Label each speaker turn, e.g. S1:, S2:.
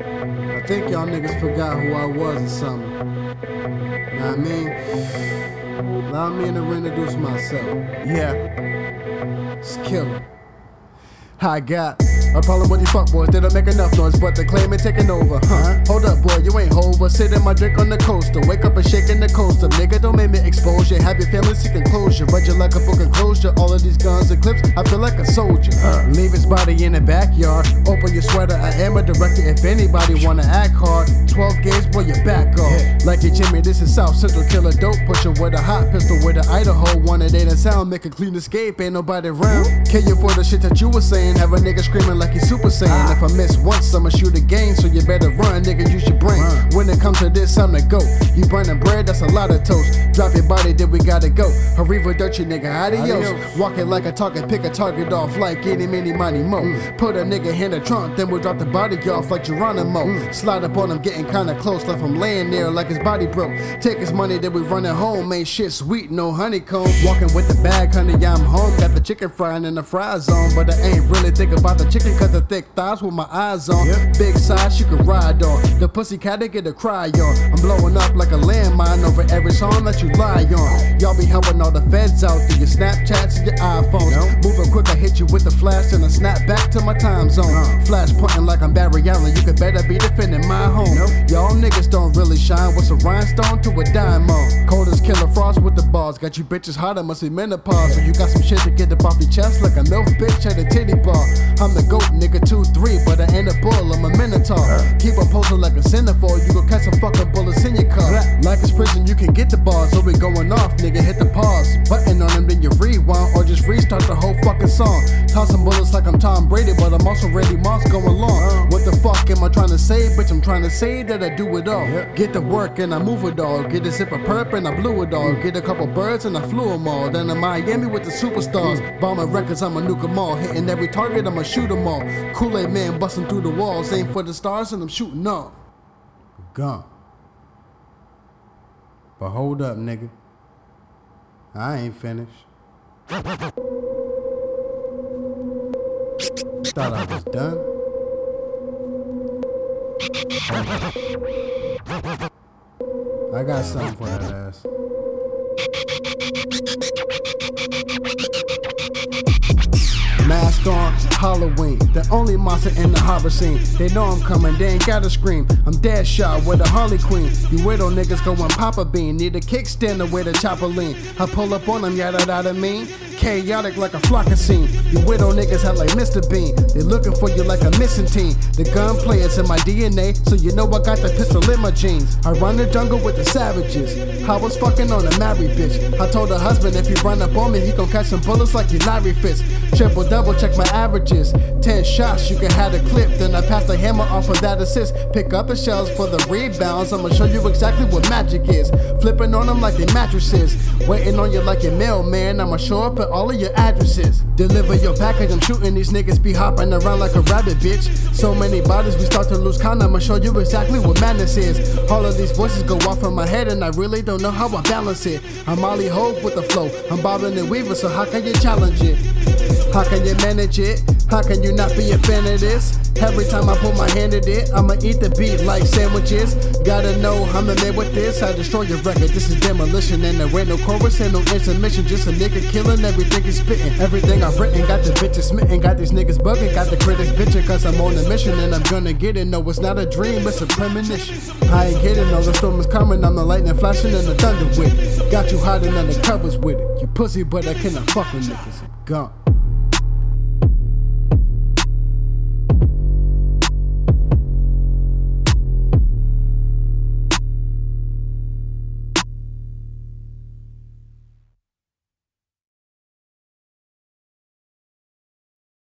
S1: I think y'all niggas forgot who I was or something. Know what I mean? Allow me to reintroduce myself.
S2: Yeah.
S1: It's killer. I got a problem with these fuckboys, they don't make enough noise, but they claim it taking over. Huh? Hold up, boy, you ain't over. Sitting my drink on the coaster. Wake up and shaking the coaster. Nigga, don't make me expose you. Have your family seeking closure. Read you like a book of closure. All of these guns and clips, I feel like a soldier. Leave his body in the backyard. Open your sweater, I am a director. If anybody wanna act hard, 12 gauge, boy, your back off. Like a Jimmy, this is South Central killer dope pusher with a hot pistol with an Idaho. One it ain't a sound, make a clean escape, ain't nobody around. Kill you for the shit that you was saying. Have a nigga screaming like he's Super Saiyan. If I miss once, I'ma shoot again, so you better run, nigga, use your brain. When it comes to this, I'm the go. You burning bread, that's a lot of toast. Drop your body, then we gotta go. Arriva dirty nigga, adios.
S2: Adios.
S1: Walking like a target, pick a target off like any, mini, money, mo. Mm. Put a nigga in the trunk, then we'll drop the body off like Geronimo. Mm. Slide up on him, getting kinda close, left him laying there like his body broke. Take his money, then we running home. Ain't shit sweet, no honeycomb. Walking with the bag, honey, yeah, I'm home. Got the chicken frying in the fry zone, but I ain't really think about the chicken cause the thick thighs with my eyes on.
S2: Yep.
S1: Big size you can ride on. The pussy cat to get a cry on. I'm blowing up like a landmine over every song that you lie on. Y'all be helping all the feds out through your Snapchats and your iPhones.
S2: Yep.
S1: Moving quick, I hit you with the flash and I snap back to my time zone.
S2: Uh.
S1: Flash pointing like I'm Barry Allen. You could better be defending my home.
S2: Nope.
S1: Y'all niggas don't really shine. What's a rhinestone to a diamond? Cold as killer frost with the bars. Got you bitches hotter, must be menopause. So you got some shit to get up off your chest like a milk bitch at a titty bar. I'm the nigga, 2-3, but I ain't a bull, I'm a minotaur. Keep on posting like a centerfold, you gon' catch some fucking Tossing bullets like I'm Tom Brady, but I'm also Randy Moss going long. What the fuck am I trying to say, bitch? I'm trying to say that I do it all. Get to work and I move it all. Get a sip of perp and I blew it all. Get a couple birds and I flew them all. Then in Miami with the superstars. Bombing records, I'ma nuke 'em all. Hitting every target, I'ma shoot 'em all. Kool Aid man busting through the walls. Aim for the stars and I'm shooting off. Gone. But hold up, nigga. I ain't finished. Thought I was done. I got something for that ass. Halloween. The only monster in the horror scene. They know I'm coming, they ain't gotta scream. I'm dead shot with a Harley Queen. You widow niggas going Papa Bean. Need a kickstand with a chopper lean. I pull up on them, yada yada mean. Chaotic like a flock of scene. You widow niggas have like Mr. Bean. They looking for you like a missing teen. The gun is in my DNA, so you know I got the pistol in my jeans. I run the jungle with the savages. I was fucking on a married bitch. I told her husband if he run up on me, he gon' catch some bullets like Larry Fitz. Triple double check my averages. Ten shots, you can have the clip. Then I pass the hammer off of that assist. Pick up the shells for the rebounds. I'ma show you exactly what magic is. Flipping on them like they mattresses. Waiting on you like your mailman. I'ma show up at all of your addresses. Deliver your package. I'm shooting these niggas be hopping around like a rabbit, bitch. So many bodies, we start to lose count. I'ma show you exactly what madness is. All of these voices go off in my head, and I really don't know how I balance it. I'm Molly Hope with the flow. I'm bobbing and weaving, so how can you challenge it? How can you manage it? How can you not be a fan of this? Every time I put my hand in it, I'ma eat the beat like sandwiches. Gotta know I'm the man with this. I destroy your record. This is demolition, and there ain't no chorus and no intermission. Just a nigga killing everything he's spitting. Everything I've written, got the bitches smitten. Got these niggas bugging, got the critics bitching. Cause I'm on a mission and I'm gonna get it. No, it's not a dream, it's a premonition. I ain't getting no, the storm is coming. I'm the lightning flashing and the thunder with it. Got you hiding under covers with it. You pussy, but I cannot fuck with niggas. I'm gone.